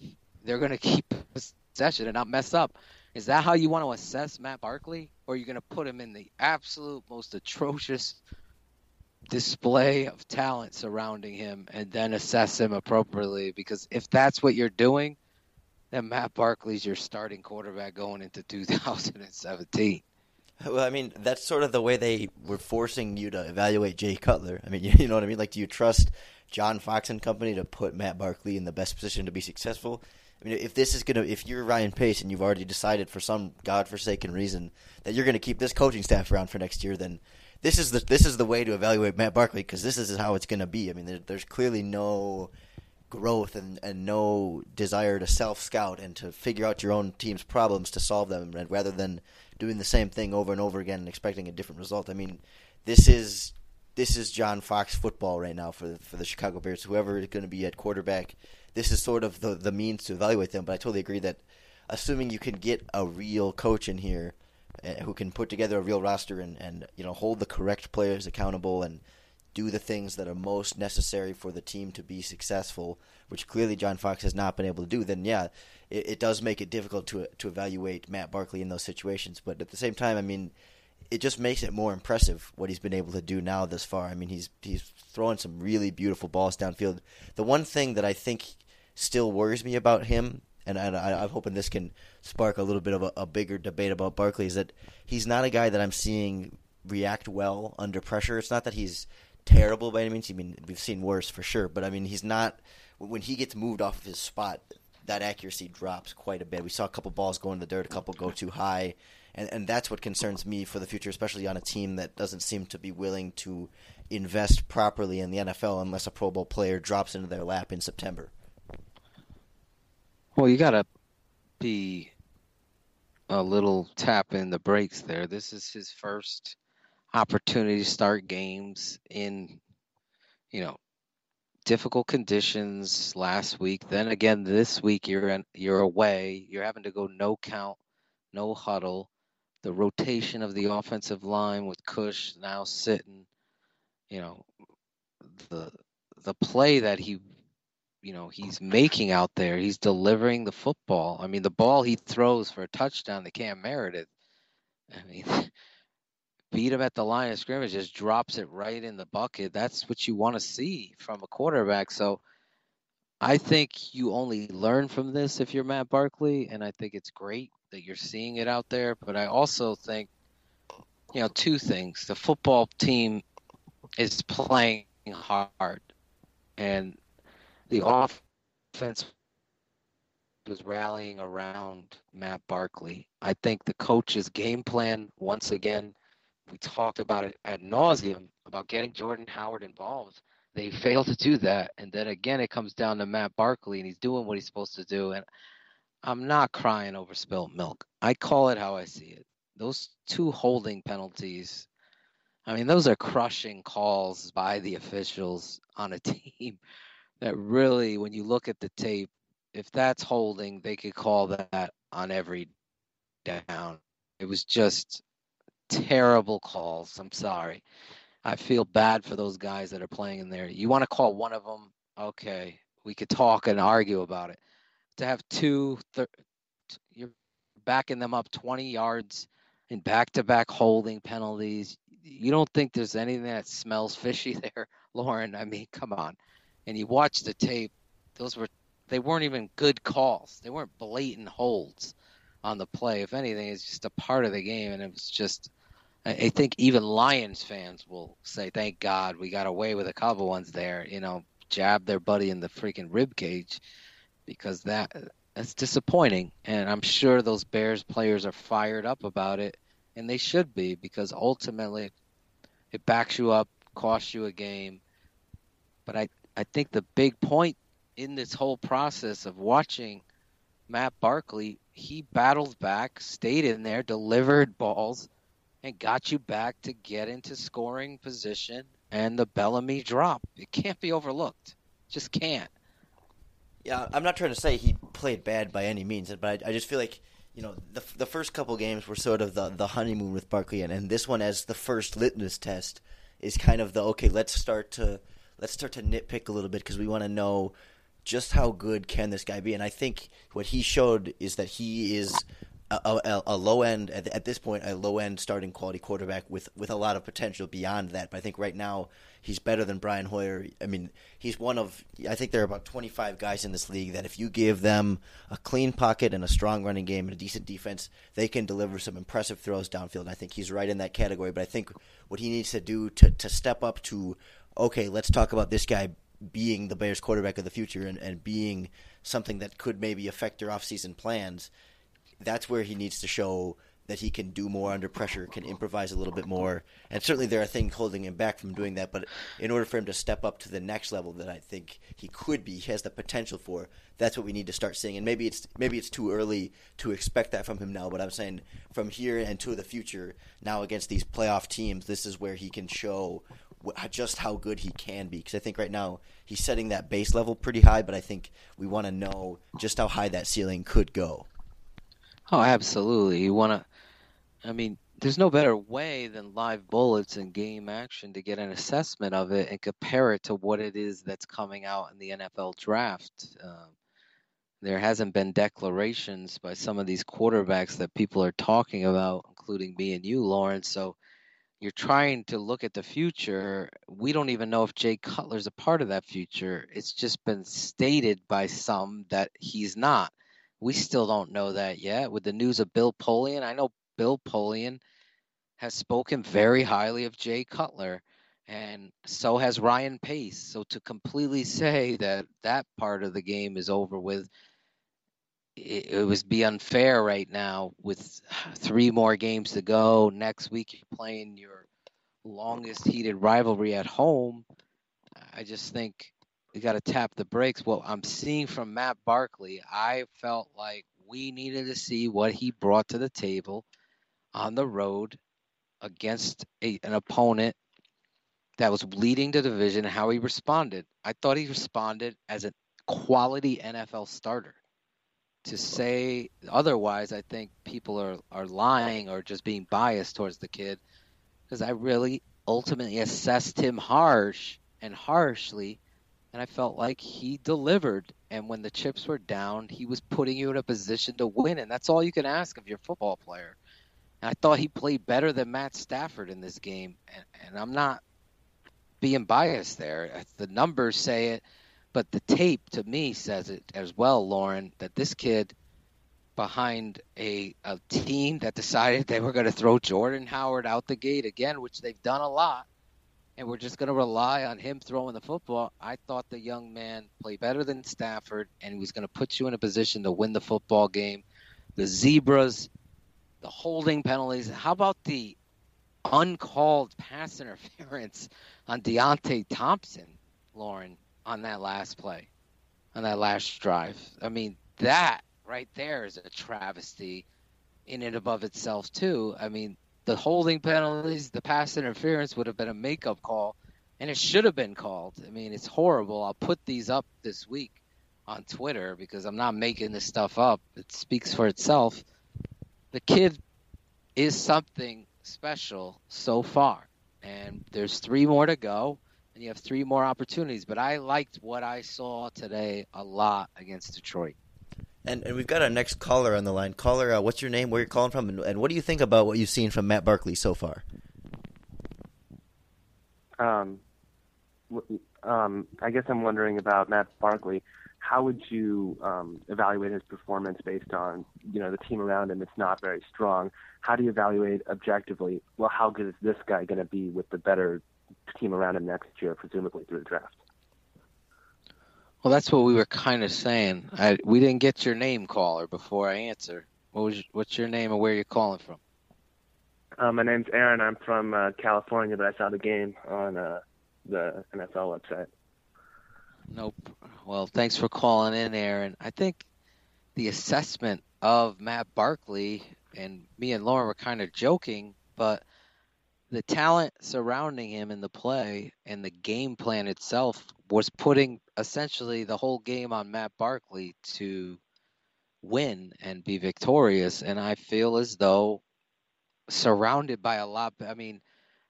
They're going [LAUGHS] to keep possession and not mess up. Is that how you want to assess Matt Barkley, or are you going to put him in the absolute most atrocious display of talent surrounding him and then assess him appropriately? Because if that's what you're doing, then Matt Barkley's your starting quarterback going into [LAUGHS] 2017. [LAUGHS] Well, I mean, that's sort of the way they were forcing you to evaluate Jay Cutler. I mean, [LAUGHS] you, know what I mean? Like, do you trust John Fox and company to put Matt Barkley in the best position to be successful? I mean, if this is gonna, if you're Ryan Pace and you've already decided for some godforsaken reason that you're gonna keep this coaching staff around for next year, then this is the this is the way to evaluate Matt Barkley because this is how it's gonna be. I mean, there, there's clearly no growth and, and no desire to self scout and to figure out your own team's problems to solve them rather than doing the same thing over and over again and expecting a different result. I mean, this is this is John Fox football right now for the, for the Chicago Bears. Whoever is going to be at quarterback, this is sort of the the means to evaluate them. But I totally agree that assuming you can get a real coach in here uh, who can put together a real roster and and you know hold the correct players accountable and do the things that are most necessary for the team to be successful, which clearly John Fox has not been able to do, then yeah, it, it does make it difficult to to evaluate Matt Barkley in those situations. But at the same time, I mean, it just makes it more impressive what he's been able to do now this far. I mean, he's he's throwing some really beautiful balls downfield. The one thing that I think still worries me about him, and I, am hoping this can spark a little bit of a, a bigger debate about Barkley, is that he's not a guy that I'm seeing react well under pressure. It's not that he's terrible by any means. I mean, we've seen worse for sure, but I mean, he's not. When he gets moved off of his spot, that accuracy drops quite a bit. We saw a couple balls go in the dirt, a couple go too high, and and that's what concerns me for the future, especially on a team that doesn't seem to be willing to invest properly in the NFL unless a Pro Bowl player drops into their lap in September. Well, you gotta be a little tap in the brakes there. This is his first opportunity to start games in, you know, difficult conditions last week. Then again, this week you're in, you're away. You're having to go no count, no huddle. The rotation of the offensive line with Kush now sitting, you know, the the play that he you know he's making out there. He's delivering the football. I mean, the ball he throws for a touchdown to Cam Meredith. I mean, [LAUGHS] beat him at the line of scrimmage, just drops it right in the bucket. That's what you want to see from a quarterback. So I think you only learn from this if you're Matt Barkley, and I think it's great that you're seeing it out there. But I also think, you know, two things: the football team is playing hard, and the offense was rallying around Matt Barkley. I think the coach's game plan, once again, we talked about it ad nauseum about getting Jordan Howard involved. They failed to do that, and then again, it comes down to Matt Barkley, and he's doing what he's supposed to do. And I'm not crying over spilt milk. I call it how I see it. Those two holding penalties. I mean, those are crushing calls by the officials on a [LAUGHS] team that really, when you look at the tape, if that's holding, they could call that on every down. It was just terrible calls. I'm sorry. I feel bad for those guys that are playing in there. You want to call one of them? Okay, we could talk and argue about it. To have two, thir- you're backing them up 20 yards in back-to-back holding penalties. You don't think there's anything that smells fishy [LAUGHS] there, Lorin? I mean, come on and you watch the tape, those were they weren't even good calls. They weren't blatant holds on the play. If anything, it's just a part of the game, and it was just. I think even Lions fans will say, "Thank God we got away with a couple ones there." You know, jab their buddy in the freaking rib cage, because that that's disappointing. And I'm sure those Bears players are fired up about it, and they should be because ultimately, it backs you up, costs you a game. But I I think the big point in this whole process of watching Matt Barkley, he battled back, stayed in there, delivered balls, and got you back to get into scoring position. And the Bellamy drop, it can't be overlooked. Just can't. Yeah, I'm not trying to say he played bad by any means, but I, I just feel like you know the the first couple games were sort of the the honeymoon with Barkley, and, and this one as the first litmus test is kind of the okay. Let's start to let's start to nitpick a little bit because we want to know just how good can this guy be. And I think what he showed is that he is a, a, a low end at, at, this point, a low end starting quality quarterback with with a lot of potential beyond that. But I think right now he's better than Brian Hoyer. I mean, he's one of I think there are about 25 guys in this league that if you give them a clean pocket and a strong running game and a decent defense, they can deliver some impressive throws downfield. And I think he's right in that category. But I think what he needs to do to to step up to okay, let's talk about this guy being the Bears quarterback of the future and, and being something that could maybe affect their offseason plans, that's where he needs to show that he can do more under pressure, can improvise a little bit more. And certainly there are things holding him back from doing that, but in order for him to step up to the next level that I think he could be, he has the potential for, that's what we need to start seeing. And maybe it's maybe it's too early to expect that from him now, but I'm saying from here and to the future, now against these playoff teams, this is where he can show just how good he can be. Because I think right now he's setting that base level pretty high, but I think we want to know just how high that ceiling could go. Oh, absolutely. You want to, I mean, there's no better way than live bullets and game action to get an assessment of it and compare it to what it is that's coming out in the NFL draft. Um, there hasn't been declarations by some of these quarterbacks that people are talking about, including me and you, Lawrence. So you're trying to look at the future. We don't even know if Jay Cutler's a part of that future. It's just been stated by some that he's not. We still don't know that yet. With the news of Bill Polian, I know Bill Polian has spoken very highly of Jay Cutler, and so has Ryan Pace. So to completely say that that part of the game is over with it, it would be unfair right now with three more games to go. Next week, you're playing your longest heated rivalry at home. I just think we got to tap the brakes. What I'm seeing from Matt Barkley, I felt like We needed to see what he brought to the table on the road against a, an opponent that was leading the division how he responded. I thought he responded as a quality NFL starter. To say otherwise, I think people are, are lying or just being biased towards the kid because I really ultimately assessed him harsh and harshly, and I felt like he delivered. And when the chips were down, he was putting you in a position to win, and that's all you can ask of your football player. And I thought he played better than Matt Stafford in this game, and, and I'm not being biased there. The numbers say it, but the tape to me says it as well, Lorin, that this kid behind a, a team that decided [LAUGHS] they were going to throw Jordan Howard out the gate again, which they've done a lot, and we're just going to rely on him throwing the football. I thought the young man played better than Stafford, and he was going to put you in a position to win the football game. The zebras, the holding penalties. How about the uncalled pass interference on Deonte Thompson, Lorin, on that last play, on that last drive? I mean, that right there is a travesty in and above itself, too. I mean, the holding penalties, the pass interference would have been a makeup call, and it should have been called. I mean, it's horrible. I'll put these up this week on Twitter because I'm not making this stuff up. It speaks for itself. The kid is something special so far, and there's three more to go, and you have three more opportunities. But I liked what I saw today a lot against Detroit. And and we've got our next caller on the line. Caller, uh, what's your name? Where you're calling from? And, and what do you think about what you've seen from Matt Barkley so far? Um, um, I guess I'm wondering about Matt Barkley. How would you um, evaluate his performance based on you know the team around him? It's not very strong. How do you evaluate objectively? Well, how good is this guy going to be with the better team around him next year, presumably through the draft? Well, that's what we were kind of saying. I, we didn't get your name, caller, before I answer. What was what's your name and where you're calling from? Uh, my name's Aaron. I'm from uh, California, but I saw the game on uh, the NFL website. Nope. Well, thanks for calling in, Aaron. I think the assessment of Matt Barkley and me and Lorin were kind of joking, but the talent surrounding him in the play and the game plan itself was putting essentially the whole game on Matt Barkley to win and be victorious. And I feel as though surrounded by a lot, I mean,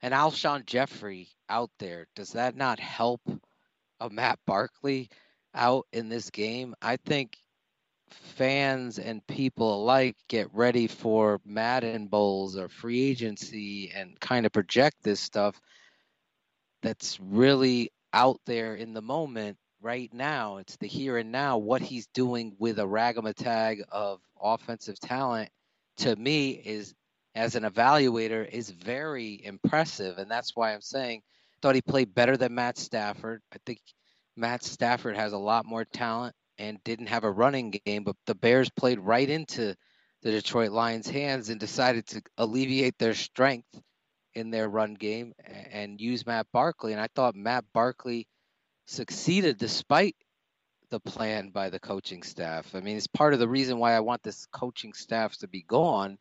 and Alshon Jeffery out there, does that not help a Matt Barkley out in this game? I think fans and people alike get ready for Madden Bowls or free agency and kind of project this stuff that's really out there in the moment right now. It's the here and now. What he's doing with a ragamatag of offensive talent to me is as an evaluator is very impressive and that's why I'm saying thought he played better than Matt Stafford. I think Matt Stafford has a lot more talent and didn't have a running game, but the Bears played right into the Detroit Lions' hands and decided to alleviate their strength in their run game and use Matt Barkley. And I thought Matt Barkley succeeded despite the plan by the coaching staff. I mean, it's part of the reason why I want this coaching staff to be gone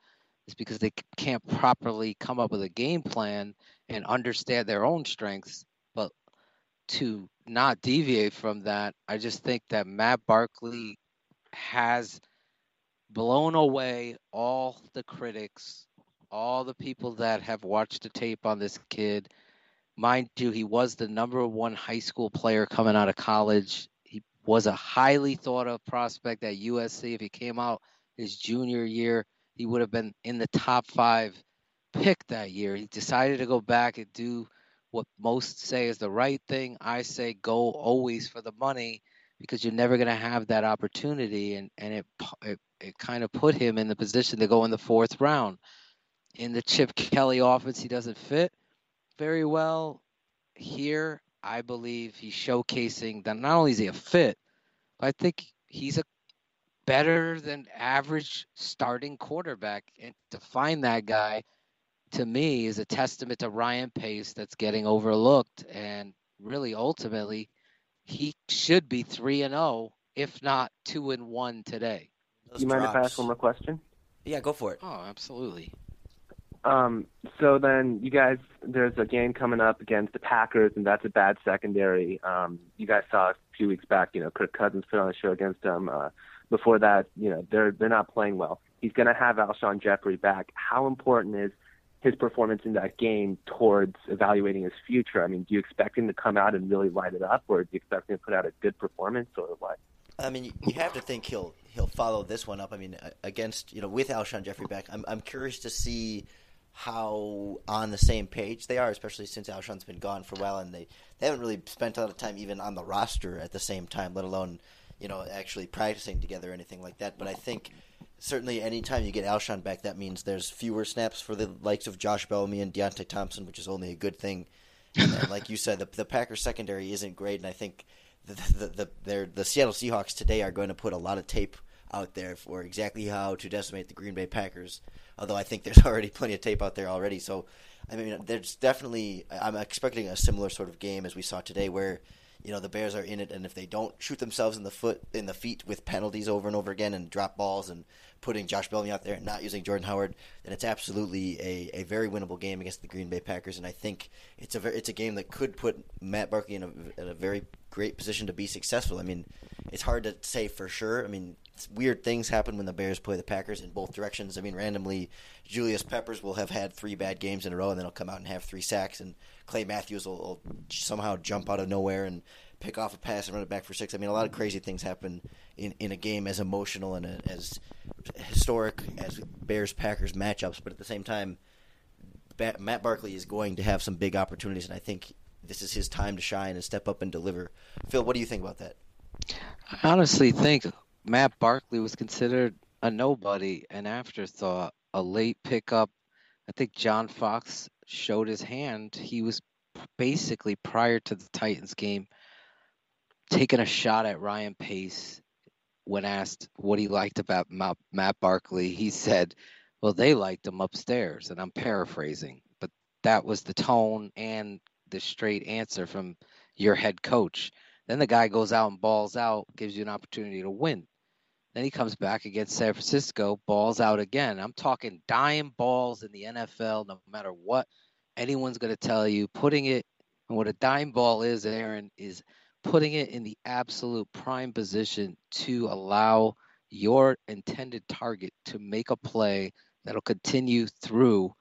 is because they can't properly come up with a game plan and understand their own strengths. But to not deviate from that, I just think that Matt Barkley has blown away all the critics, all the people that have watched the tape on this kid. Mind you, he was the number one high school player coming out of college. He was a highly thought of prospect at USC. If he came out his junior year, he would have been in the top five pick that year. He decided to go back and do what most say is the right thing. I say go always for the money because you're never going to have that opportunity. And, and it, it, it kind of put him in the position to go in the fourth round. In the Chip Kelly offense, he doesn't fit very well. Here, I believe he's showcasing that not only is he a fit, but I think he's a better than average starting quarterback. And to find that guy – to me is a testament to Ryan Pace that's getting overlooked and really ultimately he should be 3 and 0 if not 2 and 1 today. Those you mind if I ask one more question? Yeah, go for it. Oh, absolutely. Um, so then you guys, there's a game coming up against the Packers, and that's a bad secondary. Um, you guys saw a few weeks back, you know, Kirk Cousins put on a show against them. Uh, before that, you know, they're they're not playing well. He's going to have Alshon Jeffery back. How important is his performance in that game towards evaluating his future? I mean, do you expect him to come out and really light it up, or do you expect him to put out a good performance, or what? I mean, you- have to think he'll he'll follow this one up. I mean, against you know with Alshon Jeffery back, I'm I'm curious to see how on the same page they are, especially since Alshon's been gone for a while, and they they haven't really spent a lot of time even on the roster at the same time, let alone you know actually practicing together or anything like that. But I think certainly anytime you get Alshon back, that means there's fewer snaps for the likes of Josh Bellamy and Deonte Thompson, which is only a good thing. And like you said, the, the Packers secondary isn't great, and I think the the the, the Seattle Seahawks today are going to put a lot of tape out there for exactly how to decimate the Green Bay Packers. Although I think [LAUGHS] there's already plenty of tape out there already, so I mean, there's definitely I'm expecting a similar sort of game as we saw today, where you know the Bears are in it, and if they don't shoot themselves in the foot in the feet with penalties over and over again and drop balls and putting Josh Bellamy out there and not using Jordan Howard, then it's absolutely a, a very winnable game against the Green Bay Packers. And I think it's a it's a game that could put Matt Barkley in a, in a very great position to be successful. I mean, it's hard to say for sure. I mean, weird things happen when the Bears play the Packers in both directions. I mean, randomly, Julius Peppers will have had three bad games in a row, and then he'll come out and have three sacks, and Clay Matthews will, will somehow jump out of nowhere and pick off a pass and run it back for six. I mean, a lot of crazy things happen in, in a game as emotional and a, as historic as Bears Packers matchups, but at the same time, Matt Barkley is going to have some big opportunities, and I think this is his time to shine and step up and deliver. Phil, what do you think about that? I honestly think Matt Barkley was considered a nobody, an afterthought, a late pickup. I think John Fox showed his hand. He was basically prior to the Titans game taking a shot at Ryan Pace when asked what he liked about Matt Barkley. He said, "Well, they liked him upstairs," and I'm paraphrasing, but that was the tone and the straight answer from your head coach. Then the guy goes out and balls out, gives you an opportunity to win. Then he comes back against San Francisco, balls out again. I'm talking dime balls in the NFL, no matter what anyone's going to tell you. Putting it, and what a dime ball is, Aaron, is putting it in the absolute prime position to allow your intended target to make a play that'll continue through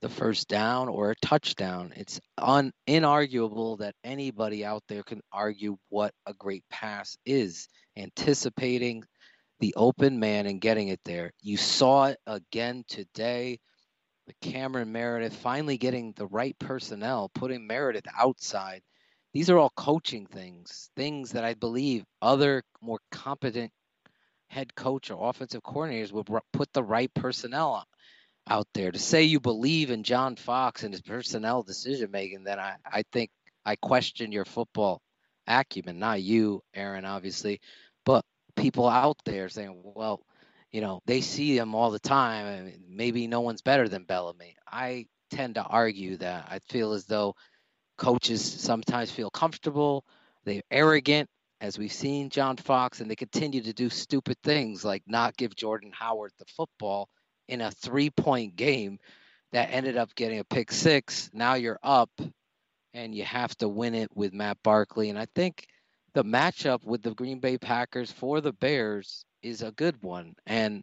the first down or a touchdown. It's un, inarguable that anybody out there can argue what a great pass is. Anticipating the open man and getting it there. You saw it again today. The Cameron Meredith finally getting the right personnel, putting Meredith outside. These are all coaching things, things that I believe other more competent head coach or offensive coordinators would put the right personnel out there. To say you believe in John Fox and his personnel decision making, then I, I think I question your football acumen. Not you, Aaron, obviously, but people out there saying, well, you know, they see him all the time. and maybe no one's better than Bellamy. I tend to argue that. I feel as though coaches sometimes feel comfortable, they're arrogant, as we've seen John Fox, and they continue to do stupid things like not give Jordan Howard the football in a three point game that ended up getting a pick six. Now you're up and you have to win it with Matt Barkley. And I think the matchup with the Green Bay Packers for the Bears is a good one. And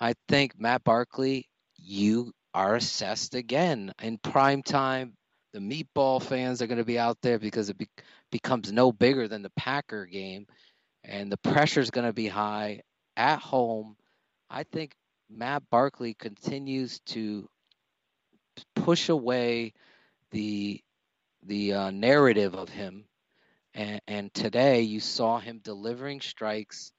I think Matt Barkley, you are assessed again in prime time. The meatball fans are going to be out there because it be- becomes no bigger than the Packer game, and the pressure is going to be high at home. I think Matt Barkley continues to push away the the uh, narrative of him, and, and today you saw him delivering strikes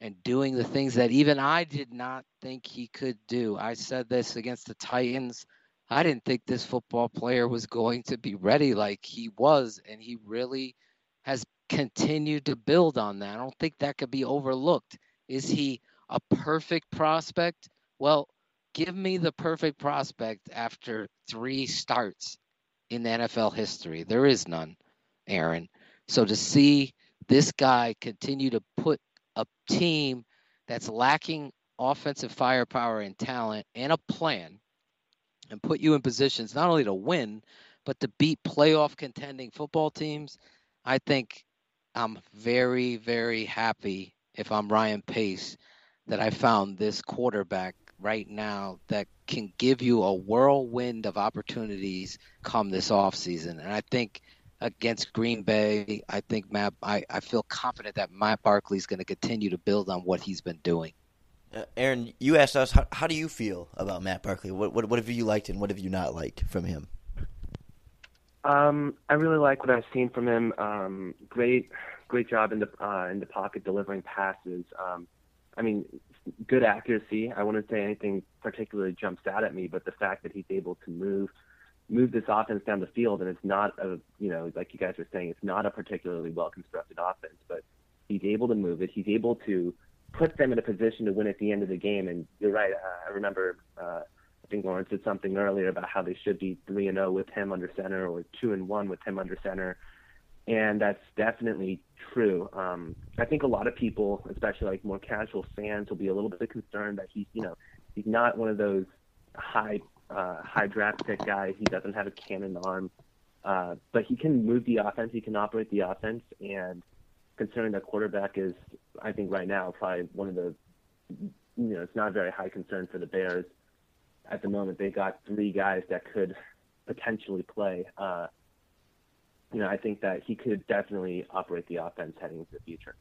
and doing the things that even I did not think he could do. I said this against the Titans. I didn't think this football player was going to be ready like he was, and he really has continued to build on that. I don't think that could be overlooked. Is he a perfect prospect? Well, give me the perfect prospect after three starts in NFL history. There is none, Aaron. So to see this guy continue to put a team that's lacking offensive firepower and talent and a plan and put you in positions not only to win, but to beat playoff contending football teams, I think I'm very, very happy if I'm Ryan Pace that I found this quarterback right now that can give you a whirlwind of opportunities come this offseason. And I think against Green Bay, I think Matt, I, I feel confident that Matt Barkley is going to continue to build on what he's been doing. Uh, Aaron, you asked us, how, how do you feel about Matt Barkley? What, what, what have you liked and what have you not liked from him? Um, I really like what I've seen from him. Um, great, great job in the uh, in the pocket delivering passes. Um, I mean, good accuracy. I wouldn't say anything particularly jumps out at me, but the fact that he's able to move move this offense down the field, and it's not a you know like you guys were saying, it's not a particularly well constructed offense, but he's able to move it. He's able to put them in a position to win at the end of the game. And you're right. Uh, I remember. Uh, I think Lawrence said something earlier about how they should be three and zero oh with him under center, or two and one with him under center, and that's definitely true. Um, I think a lot of people, especially like more casual fans, will be a little bit concerned that he's, you know, he's not one of those high uh, high draft pick guys. He doesn't have a cannon arm, uh, but he can move the offense. He can operate the offense, and considering that quarterback is, I think right now probably one of the, you know, it's not a very high concern for the Bears at the moment. They got three guys that could potentially play. Uh, you know, I think that he could definitely operate the offense heading into the future.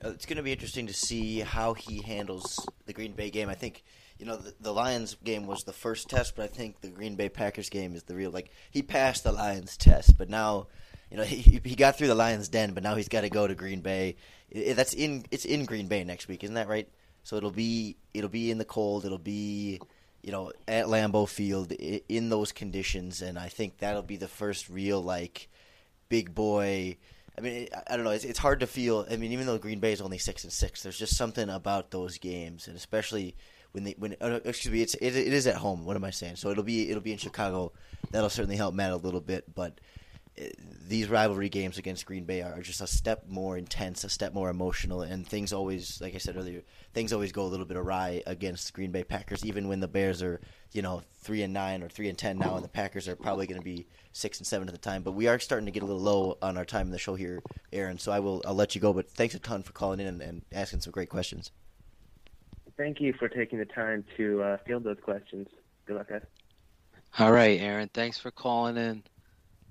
It's going to be interesting to see how he handles the Green Bay game. I think, you know, the, the, Lions game was the first test, but I think the Green Bay Packers game is the real. Like he passed the Lions test, but now, you know, [LAUGHS] he he got through the Lions den, but now he's got to go to Green Bay. It, that's in it's in Green Bay next week, isn't that right? So it'll be it'll be in the cold. It'll be you know at Lambeau Field in those conditions, and I think that'll be the first real like big boy. I mean, I don't know. It's, it's hard to feel. I mean, even though Green Bay is only six and six, there's just something about those games, and especially when they when uh, excuse me, it's it, it is at home. What am I saying? So it'll be it'll be in Chicago. That'll certainly help Matt a little bit, but these rivalry games against Green Bay are just a step more intense, a step more emotional, and things always, like I said earlier, things always go a little bit awry against Green Bay Packers. Even when the Bears are, you know, three and nine or three and ten now, and the Packers are probably going to be six and seven at the time. But we are starting to get a little low on our time in the show here, Aaron. So I will, I'll let you go. But thanks a ton for calling in and, and asking some great questions. Thank you for taking the time to uh, field those questions. Good luck, guys. All right, Aaron. Thanks for calling in.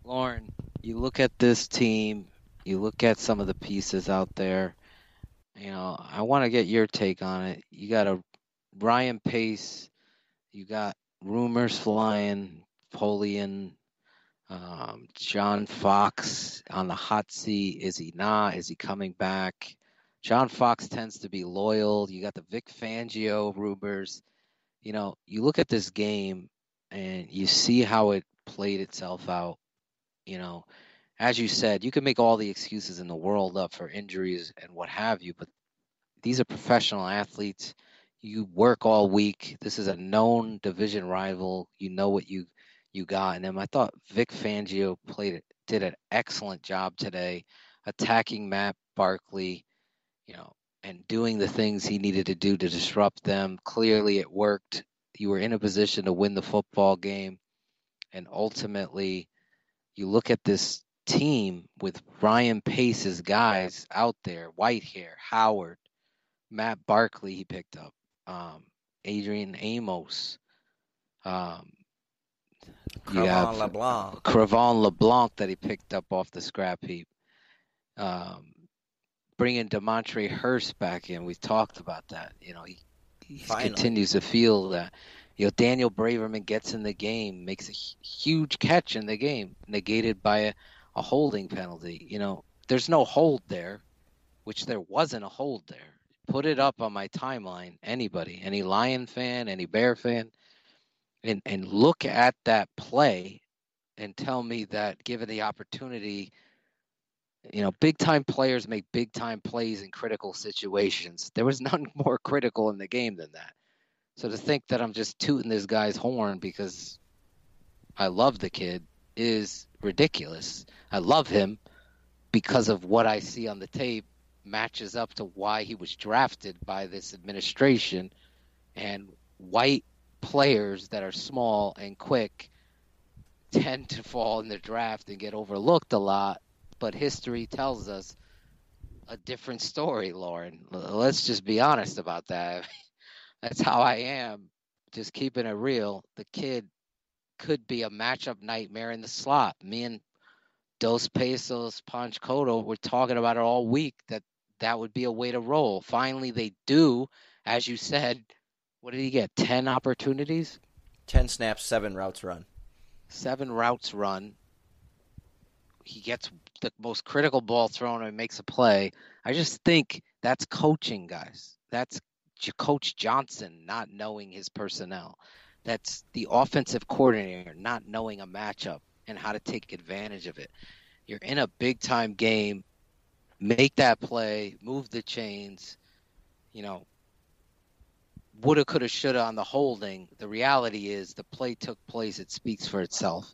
Lorin, you look at this team, you look at some of the pieces out there. You know, I want to get your take on it. You got a Ryan Pace, you got rumors flying, Polian, um, John Fox on the hot seat. Is he not? Is he coming back? John Fox tends to be loyal. You got the Vic Fangio rumors. You know, you look at this game and you see how it played itself out you know, as you said, you can make all the excuses in the world up for injuries and what have you, but these are professional athletes. You work all week. This is a known division rival. You know what you you got in them. I thought Vic Fangio played did an excellent job today, attacking Matt Barkley, you know, and doing the things he needed to do to disrupt them. Clearly, it worked. You were in a position to win the football game, and ultimately, you look at this team with Ryan Pace's guys out there, Whitehair, Howard, Matt Barkley he picked up, um, Adrian Amos, um, Cre'Von LeBlanc. Cre'Von LeBlanc that he picked up off the scrap heap. Um, bringing Demontre Hurst back in, We've talked about that. You know, he, he continues to feel that you know, Daniel Braverman gets in the game, makes a huge catch in the game, negated by a, a holding penalty. You know, there's no hold there, which there wasn't a hold there. Put it up on my timeline, anybody, any Lion fan, any Bear fan, and and look at that play and tell me that given the opportunity, you know, big time players make big time plays in critical situations. There was [LAUGHS] none more critical in the game than that. So to think that I'm just tooting this guy's horn because I love the kid is ridiculous. I love him because of what I see on the tape matches up to why he was drafted by this administration and white players that are small and quick tend to fall in the draft and get overlooked a lot but history tells us a different story lorin let's just be honest about that [LAUGHS] that's how i am just keeping it real the kid could be a matchup nightmare in the slot me and Dos Pesos, Ponch Cotto, we're talking about it all week that that would be a way to roll. Finally, they do, as you said. What did he get? Ten opportunities. Ten snaps, seven routes run. Seven routes run. He gets the most critical ball thrown and makes a play. I just think that's coaching, guys. That's Coach Johnson not knowing his personnel. That's the offensive coordinator not knowing a matchup and how to take advantage of it. You're in a big time game. Make that play, move the chains. You know, woulda, coulda, shoulda on the holding. The reality is the play took place. It speaks for itself.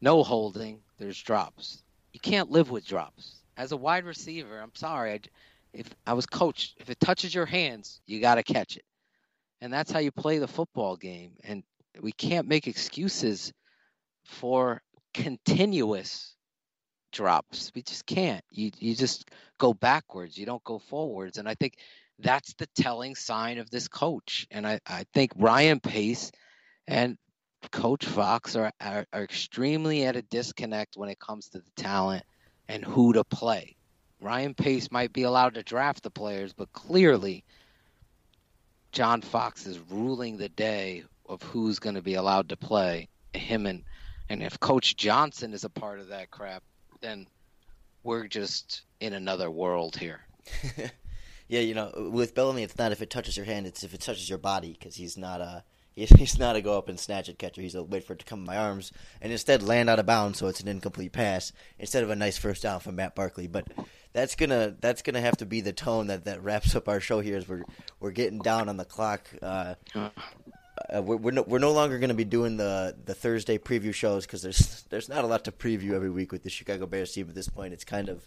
No holding. There's drops. You can't live with drops. As a wide receiver, I'm sorry. I, if I was coached, if it touches your hands, you got to catch it. And that's how you play the football game. And we can't make excuses for continuous drops. We just can't. You you just go backwards. You don't go forwards. And I think that's the telling sign of this coach. And I, I think Ryan Pace and Coach Fox are, are, are extremely at a disconnect when it comes to the talent and who to play. Ryan Pace might be allowed to draft the players, but clearly John Fox is ruling the day of who's going to be allowed to play. Him and and if Coach Johnson is a part of that crap, then we're just in another world here. [LAUGHS] yeah, you know, with Bellamy, it's not if it touches your hand; it's if it touches your body, because he's not a [LAUGHS] he's not a go up and snatch it catcher. He's a wait for it to come in my arms and instead land out of bounds, so it's an incomplete pass instead of a nice first down from Matt Barkley. But that's gonna that's gonna have to be the tone that, that wraps up our show here as we're we're getting down on the clock. Uh, uh, we're we're no, we're no longer going to be doing the the Thursday preview shows because there's there's not a lot to preview every week with the Chicago Bears team at this point. It's kind of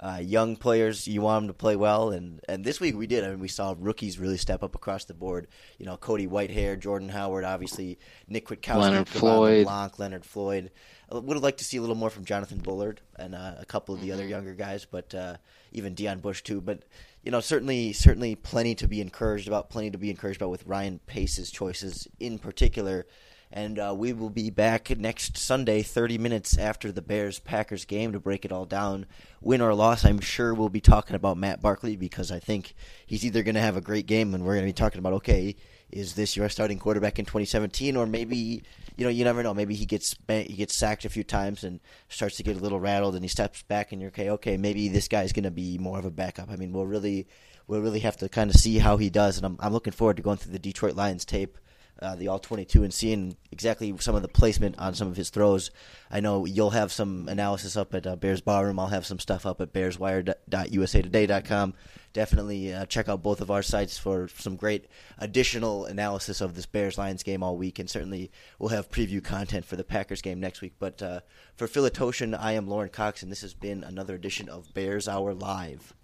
uh, young players. You want them to play well, and and this week we did. I mean, we saw rookies really step up across the board. You know, Cody Whitehair, Jordan Howard, obviously Nick Kwiatkowski, Leonard Floyd, Blanc, Leonard Floyd. I would have liked to see a little more from Jonathan Bullard and uh, a couple of the other younger guys, but uh, even Deon Bush too. But you know, certainly, certainly, plenty to be encouraged about. Plenty to be encouraged about with Ryan Pace's choices in particular. And uh, we will be back next Sunday, 30 minutes after the Bears Packers game, to break it all down. Win or loss, I'm sure we'll be talking about Matt Barkley because I think he's either going to have a great game and we're going to be talking about, okay, is this your starting quarterback in 2017, or maybe you know you never know. Maybe he gets he gets sacked a few times and starts to get a little rattled, and he steps back, and you're okay. Okay, maybe this guy's going to be more of a backup. I mean, we'll really we'll really have to kind of see how he does, and I'm I'm looking forward to going through the Detroit Lions tape. Uh, the all 22 and seeing exactly some of the placement on some of his throws. I know you'll have some analysis up at uh, Bears Barroom. I'll have some stuff up at bearswire.usatoday.com definitely uh, check out both of our sites for some great additional analysis of this Bears Lions game all week, and certainly we'll have preview content for the Packers game next week. But uh, for Philly I am Lorin Cox, and this has been another edition of Bears Hour Live.